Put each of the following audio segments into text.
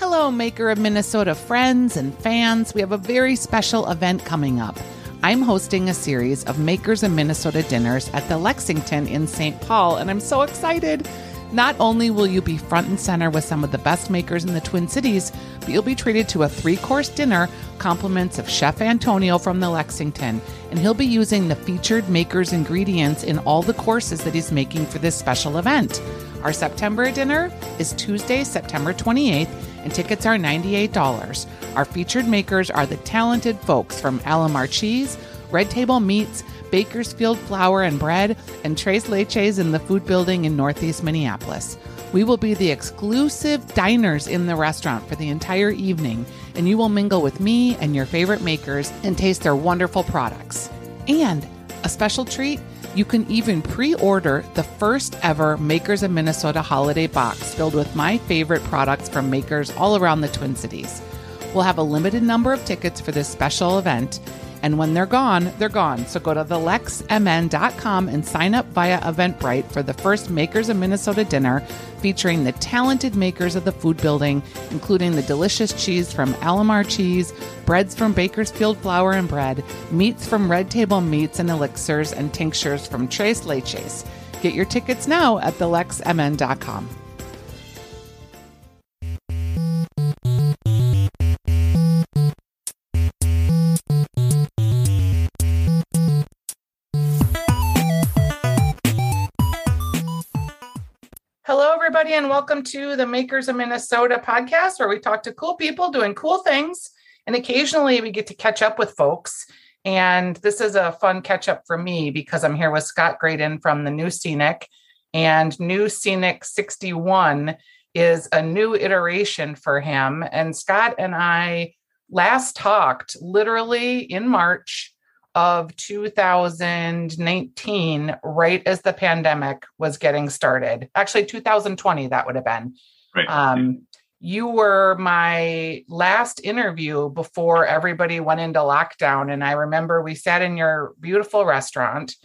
Hello, Maker of Minnesota friends and fans. We have a very special event coming up. I'm hosting a series of Makers of Minnesota dinners at the Lexington in St. Paul, and I'm so excited. Not only will you be front and center with some of the best makers in the Twin Cities, but you'll be treated to a three course dinner, compliments of Chef Antonio from the Lexington, and he'll be using the featured makers' ingredients in all the courses that he's making for this special event. Our September dinner is Tuesday, September 28th, and tickets are $98. Our featured makers are the talented folks from Alemar Cheese, Red Table Meats, Baker's Field Flour and Bread, and Tres Leches in the food building in Northeast Minneapolis. We will be the exclusive diners in the restaurant for the entire evening, and you will mingle with me and your favorite makers and taste their wonderful products. And a special treat you can even pre order the first ever Makers of Minnesota holiday box filled with my favorite products from makers all around the Twin Cities. We'll have a limited number of tickets for this special event, and when they're gone, they're gone. So go to thelexmn.com and sign up via Eventbrite for the first Makers of Minnesota dinner featuring the talented makers of the food building, including the delicious cheese from Alemar Cheese, breads from Baker's Field Flour and Bread, meats from Red Table Meats and Elixirs, and tinctures from Trace Leches. Get your tickets now at thelexmn.com. everybody, and welcome to the Makers of Minnesota podcast, where we talk to cool people doing cool things. And occasionally we get to catch up with folks. And this is a fun catch up for me because I'm here with Scott Graden from the New Scenic. And New Scenic 61 is a new iteration for him. And Scott and I last talked literally in March of 2019, right as the pandemic was getting started. Actually, 2020, that would have been. Right. Um, you were my last interview before everybody went into lockdown. And I remember we sat in your beautiful restaurant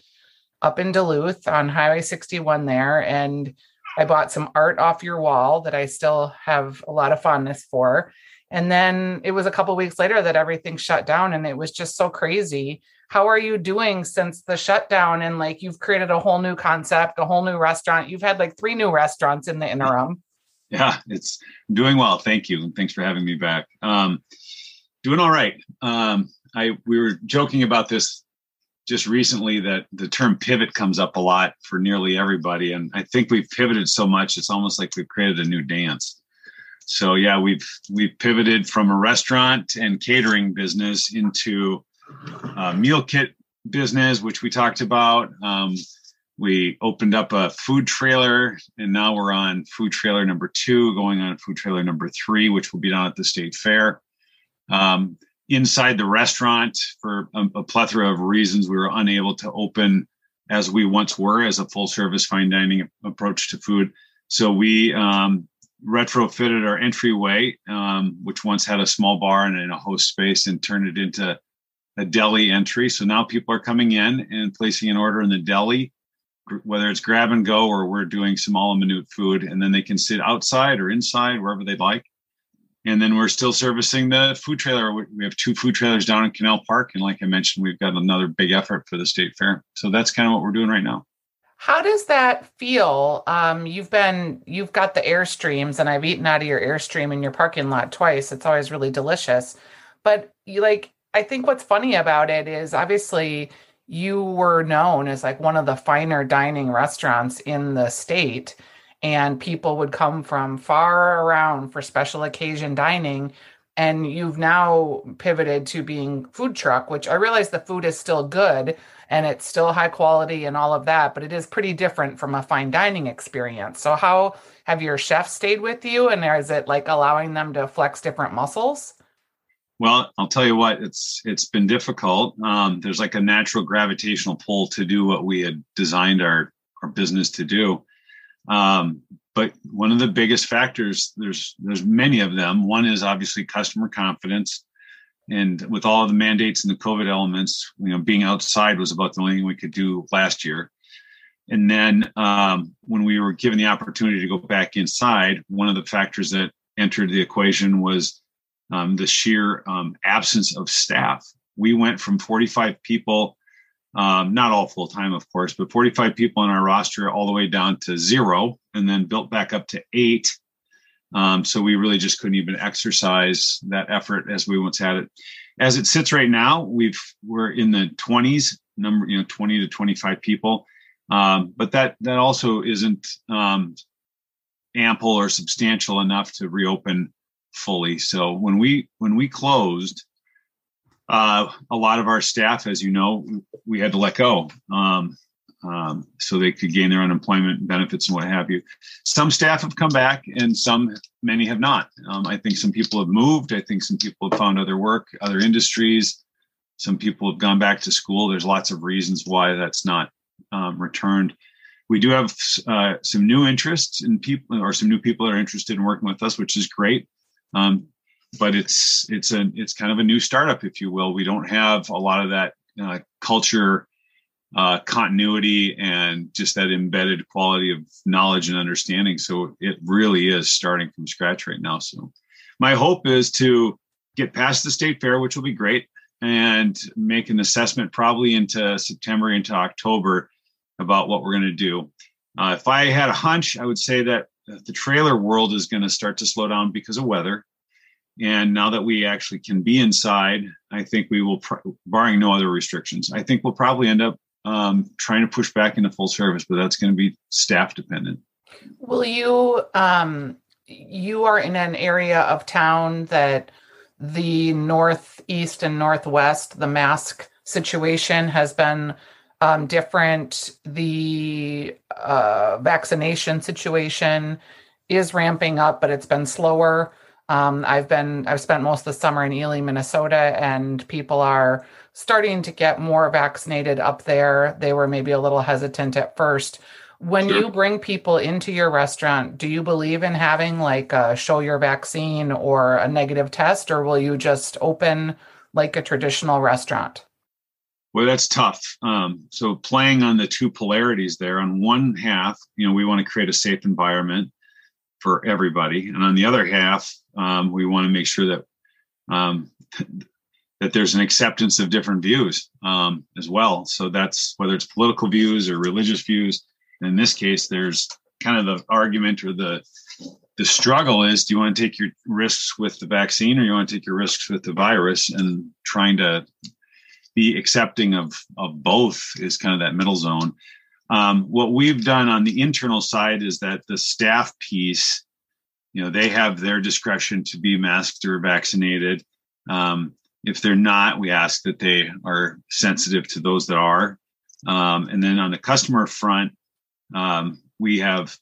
up in Duluth on Highway 61 there. And I bought some art off your wall that I still have a lot of fondness for. And then it was a couple weeks later that everything shut down and it was just so crazy. How are you doing since the shutdown? And like you've created a whole new concept a whole new restaurant. You've had like three new restaurants in the interim. Yeah it's doing well. Thank you. And thanks for having me back. Um doing all right. Um i we were joking about this just recently that the term pivot comes up a lot for nearly everybody. And i think we've pivoted so much it's almost like we've created a new dance so yeah we've we've pivoted from a restaurant and catering business into uh, meal kit business, which we talked about. Um, we opened up a food trailer, and now we're on food trailer number two, going on food trailer number three, which will be down at the state fair. Um, inside the restaurant, for a, a, plethora of reasons, we were unable to open as we once were as a full service fine dining approach to food. So we um, retrofitted our entryway, um, which once had a small bar and a host space, and turned it into a deli entry. So now people are coming in and placing an order in the deli, whether it's grab and go or we're doing some a la minute food, and then they can sit outside or inside wherever they'd like. And then we're still servicing the food trailer. We have two food trailers down in Canal Park, and like I mentioned, we've got another big effort for the state fair. So that's kind of what we're doing right now. How does that feel? Um, you've been you've got the airstreams, and I've eaten out of your airstream in your parking lot twice. It's always really delicious. But you like I think what's funny about it is obviously you were known as like one of the finer dining restaurants in the state and people would come from far around for special occasion dining and you've now pivoted to being food truck which i realize the food is still good and it's still high quality and all of that but it is pretty different from a fine dining experience so how have your chefs stayed with you and is it like allowing them to flex different muscles well, I'll tell you what, it's it's been difficult. Um, there's like a natural gravitational pull to do what we had designed our our business to do. Um, but one of the biggest factors, there's there's many of them. One is obviously customer confidence, and with all the mandates and the COVID elements, you know, being outside was about the only thing we could do last year. And then um, when we were given the opportunity to go back inside, one of the factors that entered the equation was um, the sheer um, absence of staff. We went from 45 people, um, not all full time, of course, but 45 people on our roster all the way down to zero, and then built back up to eight. Um, so we really just couldn't even exercise that effort as we once had it. As it sits right now, we've we're in the 20s number, you know, 20 to 25 people. Um, but that that also isn't um, ample or substantial enough to reopen fully. So when we when we closed, uh, a lot of our staff, as you know, we had to let go um, um, so they could gain their unemployment benefits and what have you. Some staff have come back, and some many have not. Um, I think some people have moved. I think some people have found other work, other industries. Some people have gone back to school. There's lots of reasons why that's not um, returned we do have uh, some new interests in people or some new people that are interested in working with us which is great um, but it's it's a it's kind of a new startup if you will we don't have a lot of that uh, culture uh, continuity and just that embedded quality of knowledge and understanding so it really is starting from scratch right now so my hope is to get past the state fair which will be great and make an assessment probably into september into october about what we're going to do. Uh, if I had a hunch, I would say that the trailer world is going to start to slow down because of weather. And now that we actually can be inside, I think we will, barring no other restrictions, I think we'll probably end up um, trying to push back into full service, but that's going to be staff dependent. Will you? Um, you are in an area of town that the northeast and northwest, the mask situation has been um, different. The uh, vaccination situation is ramping up, but it's been slower. Um, I've been I've spent most of the summer in Ely, Minnesota, and people are starting to get more vaccinated up there. They were maybe a little hesitant at first. When sure. you bring people into your restaurant, do you believe in having like a show your vaccine or a negative test, or will you just open like a traditional restaurant? Well, that's tough. Um, so playing on the two polarities there, on one half, you know, we want to create a safe environment for everybody, and on the other half, um, we want to make sure that um, that there's an acceptance of different views um, as well. So that's whether it's political views or religious views. In this case, there's kind of the argument or the the struggle is: do you want to take your risks with the vaccine, or you want to take your risks with the virus? And trying to be accepting of of both is kind of that middle zone. Um, what we've done on the internal side is that the staff piece, you know, they have their discretion to be masked or vaccinated. Um, if they're not, we ask that they are sensitive to those that are. Um, and then on the customer front, um, we have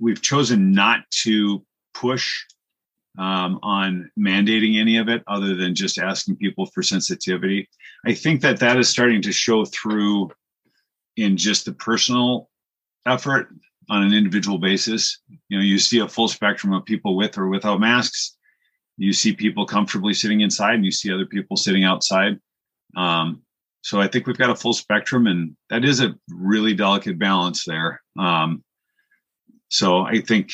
we've chosen not to push um, on mandating any of it other than just asking people for sensitivity. I think that that is starting to show through in just the personal effort on an individual basis. You know, you see a full spectrum of people with or without masks. You see people comfortably sitting inside, and you see other people sitting outside. Um, so I think we've got a full spectrum, and that is a really delicate balance there. Um, so I think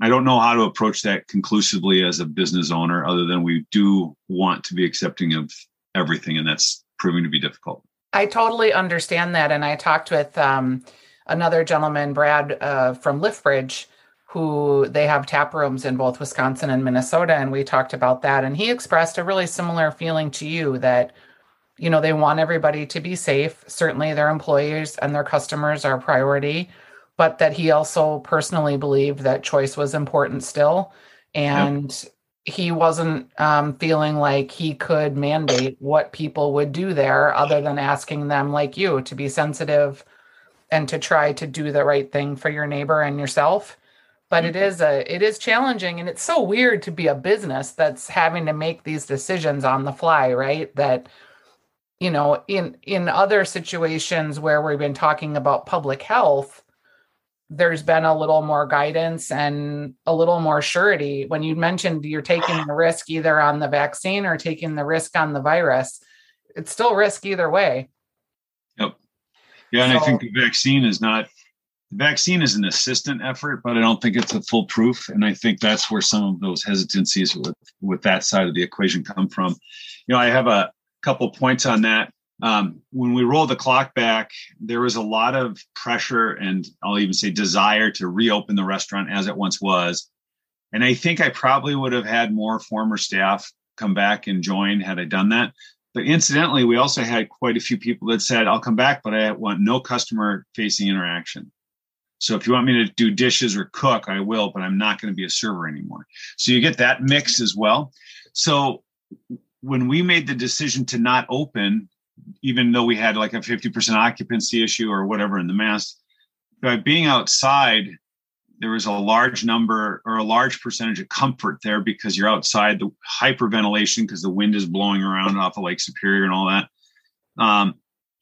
I don't know how to approach that conclusively as a business owner, other than we do want to be accepting of everything, and that's proving to be difficult. I totally understand that, and I talked with um, another gentleman, Brad uh, from Lift Bridge, who they have tap rooms in both Wisconsin and Minnesota, and we talked about that, and he expressed a really similar feeling to you that you know they want everybody to be safe. Certainly, their employees and their customers are a priority but that he also personally believed that choice was important still. And yep. he wasn't um, feeling like he could mandate what people would do there other than asking them, like you, to be sensitive and to try to do the right thing for your neighbor and yourself but it mm-hmm. is a it is challenging and it's so weird to be a business that's having to make these decisions on the fly right that you know in in other situations where we've been talking about public health there's been a little more guidance and a little more surety. When you mentioned you're taking the risk either on the vaccine or taking the risk on the virus, it's still risk either way. Yeah, and so, I think the vaccine is not the vaccine is an assistant effort, but I don't think it's a full proof. And I think that's where some of those hesitancies with, with that side of the equation come from. You know, I have a couple points on that. Um, when we roll the clock back, there was a lot of pressure and I'll even say desire to reopen the restaurant as it once was. And I think I probably would have had more former staff come back and join had I done that. But incidentally, we also had quite a few people that said, I'll come back, but I want no customer facing interaction. So if you want me to do dishes or cook, I will, but I'm not going to be a server anymore. So you get that mix as well. So when we made the decision to not open, even though we had like a 50% occupancy issue or whatever in the mass, by being outside, there was a large number or a large percentage of comfort there because you're outside the hyperventilation because the wind is blowing around off of Lake Superior and all that. Um,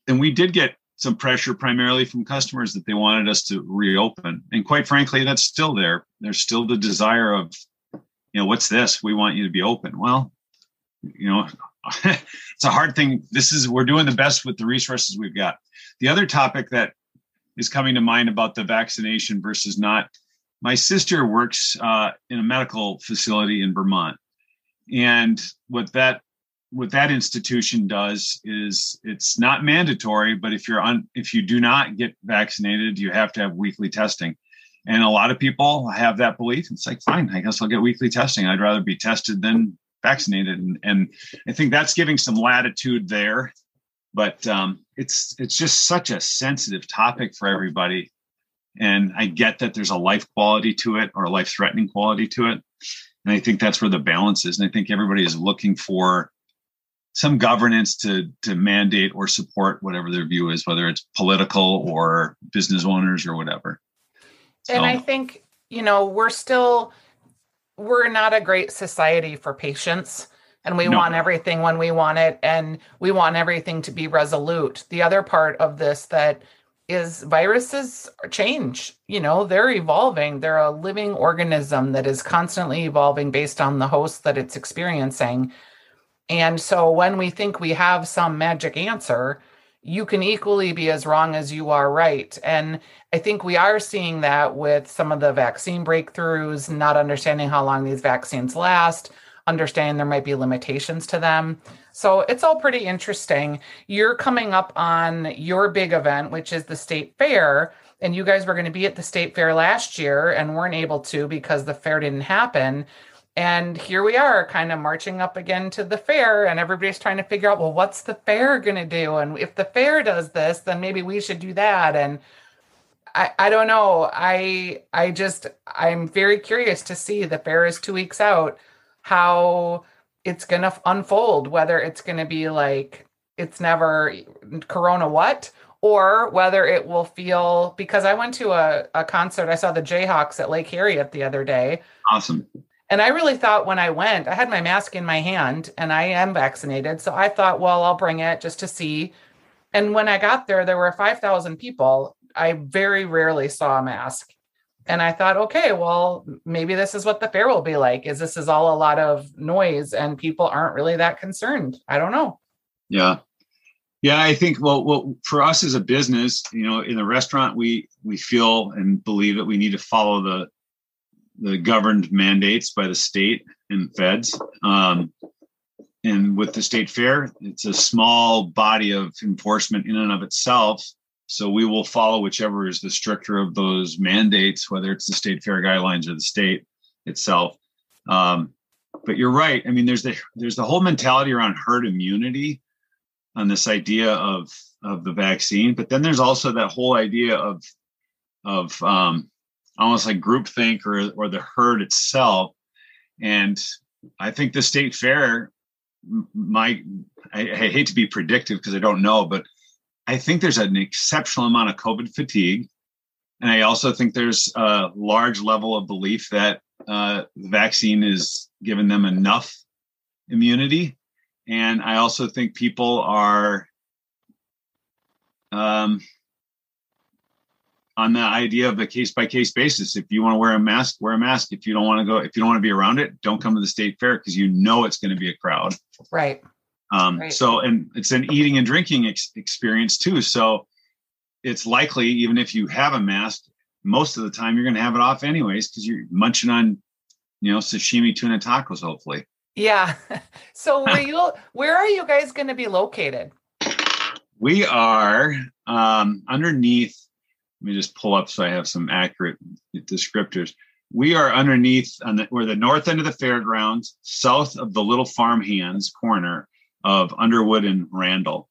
and we did get some pressure primarily from customers that they wanted us to reopen. And quite frankly, that's still there. There's still the desire of, you know, what's this? We want you to be open. Well, you know, it's a hard thing. This is, we're doing the best with the resources we've got. The other topic that is coming to mind about the vaccination versus not, my sister works uh, in a medical facility in Vermont. And what that what that institution does is it's not mandatory, but if you're on if you do not get vaccinated, you have to have weekly testing. And a lot of people have that belief. It's like, fine, I guess I'll get weekly testing. I'd rather be tested than vaccinated. And, and I think that's giving some latitude there. But um, it's it's just such a sensitive topic for everybody. And I get that there's a life quality to it or a life threatening quality to it. And I think that's where the balance is. And I think everybody is looking for some governance to to mandate or support whatever their view is, whether it's political or business owners or whatever. So, and I think you know we're still we're not a great society for patience and we no. want everything when we want it and we want everything to be resolute the other part of this that is viruses change you know they're evolving they're a living organism that is constantly evolving based on the host that it's experiencing and so when we think we have some magic answer, you can equally be as wrong as you are right. And I think we are seeing that with some of the vaccine breakthroughs, not understanding how long these vaccines last, understanding there might be limitations to them. So it's all pretty interesting. You're coming up on your big event, which is the state fair. And you guys were going to be at the state fair last year and weren't able to because the fair didn't happen. And here we are, kind of marching up again to the fair, and everybody's trying to figure out, well, what's the fair going to do? And if the fair does this, then maybe we should do that. And I, I don't know. I I just I'm very curious to see the fair is two weeks out, how it's going to unfold. Whether it's going to be like it's never Corona what, or whether it will feel because I went to a, a concert. I saw the Jayhawks at Lake Harriet the other day. Awesome. And I really thought when I went, I had my mask in my hand and I am vaccinated. So I thought, well, I'll bring it just to see. And when I got there, there were 5,000 people. I very rarely saw a mask. And I thought, okay, well, maybe this is what the fair will be like. Is this is all a lot of noise and people aren't really that concerned? I don't know. Yeah. Yeah, I think well, well, for us as a business, you know, in the restaurant, we we feel and believe that we need to follow the the governed mandates by the state and feds. Um, and with the state fair, it's a small body of enforcement in and of itself. So we will follow whichever is the stricter of those mandates, whether it's the state fair guidelines or the state itself. Um, but you're right. I mean, there's the there's the whole mentality around herd immunity on this idea of of the vaccine, but then there's also that whole idea of of um, almost like groupthink or or the herd itself. And I think the state fair might I, I hate to be predictive because I don't know, but I think there's an exceptional amount of COVID fatigue. And I also think there's a large level of belief that uh, the vaccine is giving them enough immunity. And I also think people are um, on the idea of a case by case basis. If you want to wear a mask, wear a mask. If you don't want to go, if you don't want to be around it, don't come to the state fair because you know it's going to be a crowd. Right. Um, right. So, and it's an eating and drinking ex- experience too. So, it's likely even if you have a mask, most of the time you're going to have it off anyways because you're munching on, you know, sashimi tuna tacos. Hopefully. Yeah. So where you where are you guys going to be located? We are um, underneath. Let me just pull up so I have some accurate descriptors. We are underneath on the we're the north end of the fairgrounds, south of the Little Farm Hands corner of Underwood and Randall.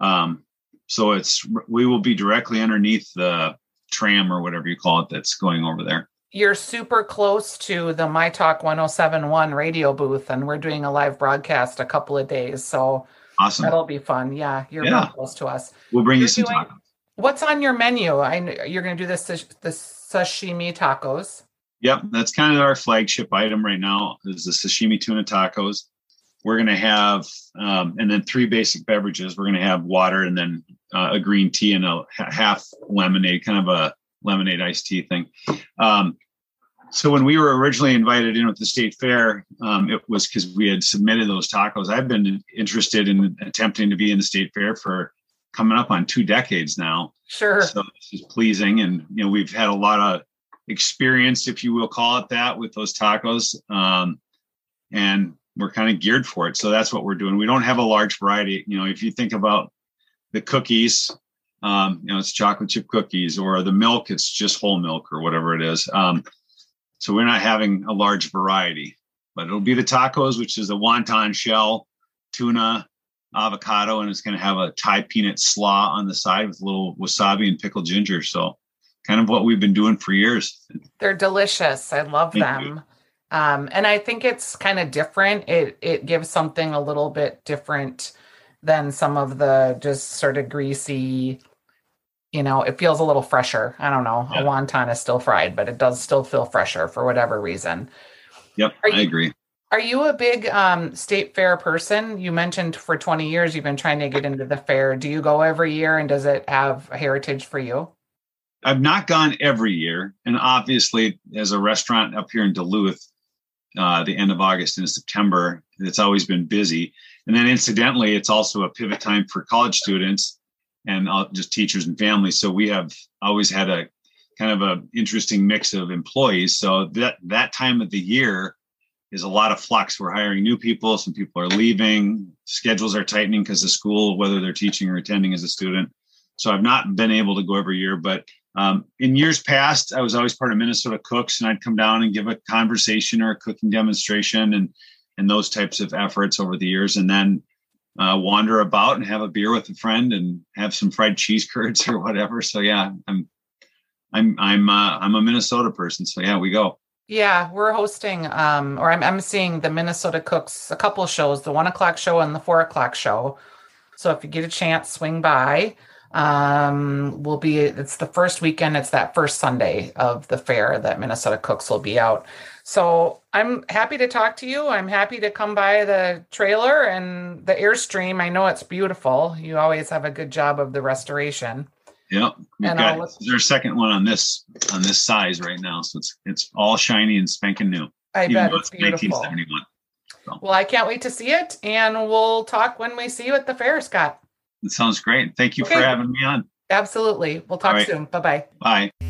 Um, so it's we will be directly underneath the tram or whatever you call it that's going over there. You're super close to the My Talk 1071 radio booth, and we're doing a live broadcast a couple of days. So Awesome. that'll be fun. Yeah, you're Yeah. close to us. We'll bring you You're some doing- tacos. What's on your menu? I you're going to do this the sashimi tacos. Yep, that's kind of our flagship item right now is the sashimi tuna tacos. We're going to have, um, and then three basic beverages. We're going to have water and then uh, a green tea and a half lemonade, kind of a lemonade iced tea thing. Um, so when we were originally invited in with the state fair, um, it was because we had submitted those tacos. I've been interested in attempting to be in the state fair for coming up on two decades now. Sure. So this is pleasing, and you know we've had a lot of experience, if you will call it that, with those tacos, um, and we're kind of geared for it. So that's what we're doing. We don't have a large variety. You know, if you think about the cookies, um, you know, it's chocolate chip cookies, or the milk, it's just whole milk or whatever it is. Um, so we're not having a large variety, but it'll be the tacos, which is the wonton shell, tuna, avocado, and it's going to have a Thai peanut slaw on the side with a little wasabi and pickled ginger. So, kind of what we've been doing for years. They're delicious. I love Thank them. Um, and I think it's kind of different. It it gives something a little bit different than some of the just sort of greasy, you know, it feels a little fresher. I don't know. Yeah. A wonton is still fried, but it does still feel fresher for whatever reason. Yep, Are I you- agree. Are you a big um, state fair person? You mentioned for 20 years you've been trying to get into the fair. Do you go every year and does it have a heritage for you? I've not gone every year, and obviously, as a restaurant up here in Duluth, uh, the end of August and September, it's always been busy. And then, incidentally, it's also a pivot time for college students and uh, just teachers and families. So we have always had a kind of a interesting mix of employees. So that that time of the year is a lot of flux. We're hiring new people. Some people are leaving. Schedules are tightening because the school, whether they're teaching or attending as a student. So I've not been able to go every year, but um, in years past, I was always part of Minnesota Cooks, and I'd come down and give a conversation or a cooking demonstration, and and those types of efforts over the years, and then uh, wander about and have a beer with a friend and have some fried cheese curds or whatever. So yeah, I'm I'm I'm uh, I'm a Minnesota person. So yeah, we go. Yeah, we're hosting, um, or I'm, I'm seeing the Minnesota Cooks, a couple shows, the one o'clock show and the four o'clock show. So if you get a chance, swing by. Um, we'll be, it's the first weekend, it's that first Sunday of the fair that Minnesota Cooks will be out. So I'm happy to talk to you. I'm happy to come by the trailer and the Airstream. I know it's beautiful. You always have a good job of the restoration. yep And got I'll- this is our second one on this on this size right now. So it's it's all shiny and spanking new. I even bet it's beautiful. 1971. Well, I can't wait to see it, and we'll talk when we see you at the fair, Scott. It sounds great. Thank you for having me on. Absolutely. We'll talk right. soon. Bye bye. Bye.